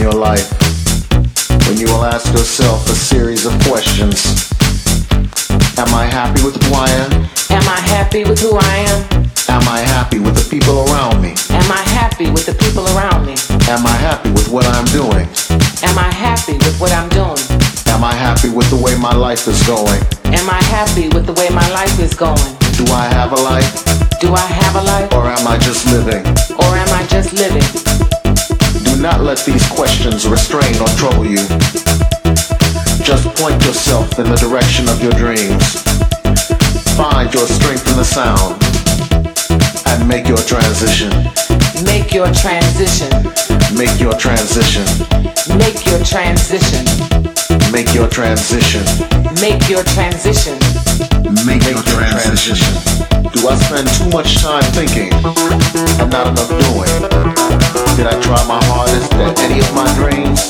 your life when you will ask yourself a series of questions. Am I happy with who I am? Am I happy with who I am? Am I happy with the people around me? Am I happy with the people around me? Am I happy with what I'm doing? Am I happy with what I'm doing? Am I happy with the way my life is going? Am I happy with the way my life is going? Do I have a life? Do I have a life? Or am I just living? Or am I just living? Do not let these questions restrain or trouble you. Just point yourself in the direction of your dreams. Find your strength in the sound and make your transition. Make your transition. Make your transition. Make your transition. Make your transition. Make your transition. Make your transition. Do I spend too much time thinking and not enough doing? Did I try my hardest at any of my dreams?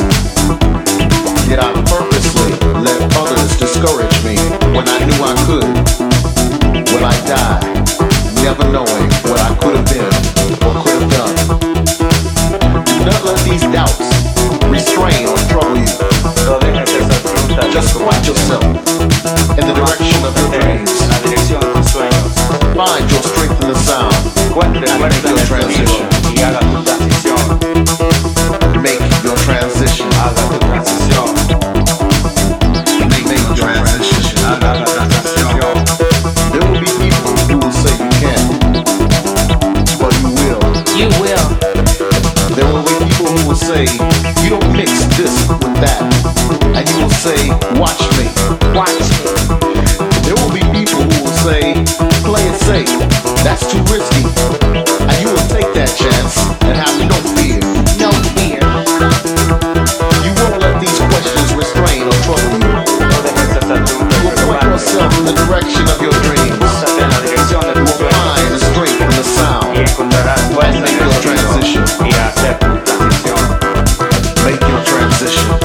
Did I purposely let others discourage me when I knew I could? Say, watch me. Watch me. There will be people who will say, play it safe. That's too risky, and you will take that chance and have no fear. No fear. You won't let these questions restrain or trouble you. You will point yourself in the direction of your dreams. You will find the strength in the sound. en Make your transition. Make your transition.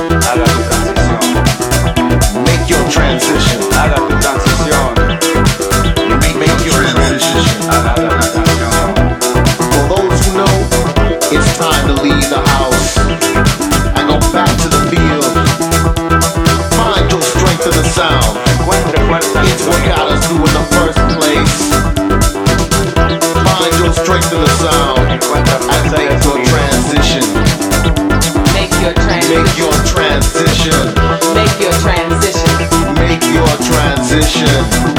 It's time to leave the house and go back to the field. Find your strength in the sound. Encuentre fuerza en el It's what got us through in the first place. Find your strength in the sound and make your transition. Make your Make your transition. Make your transition. Make your transition.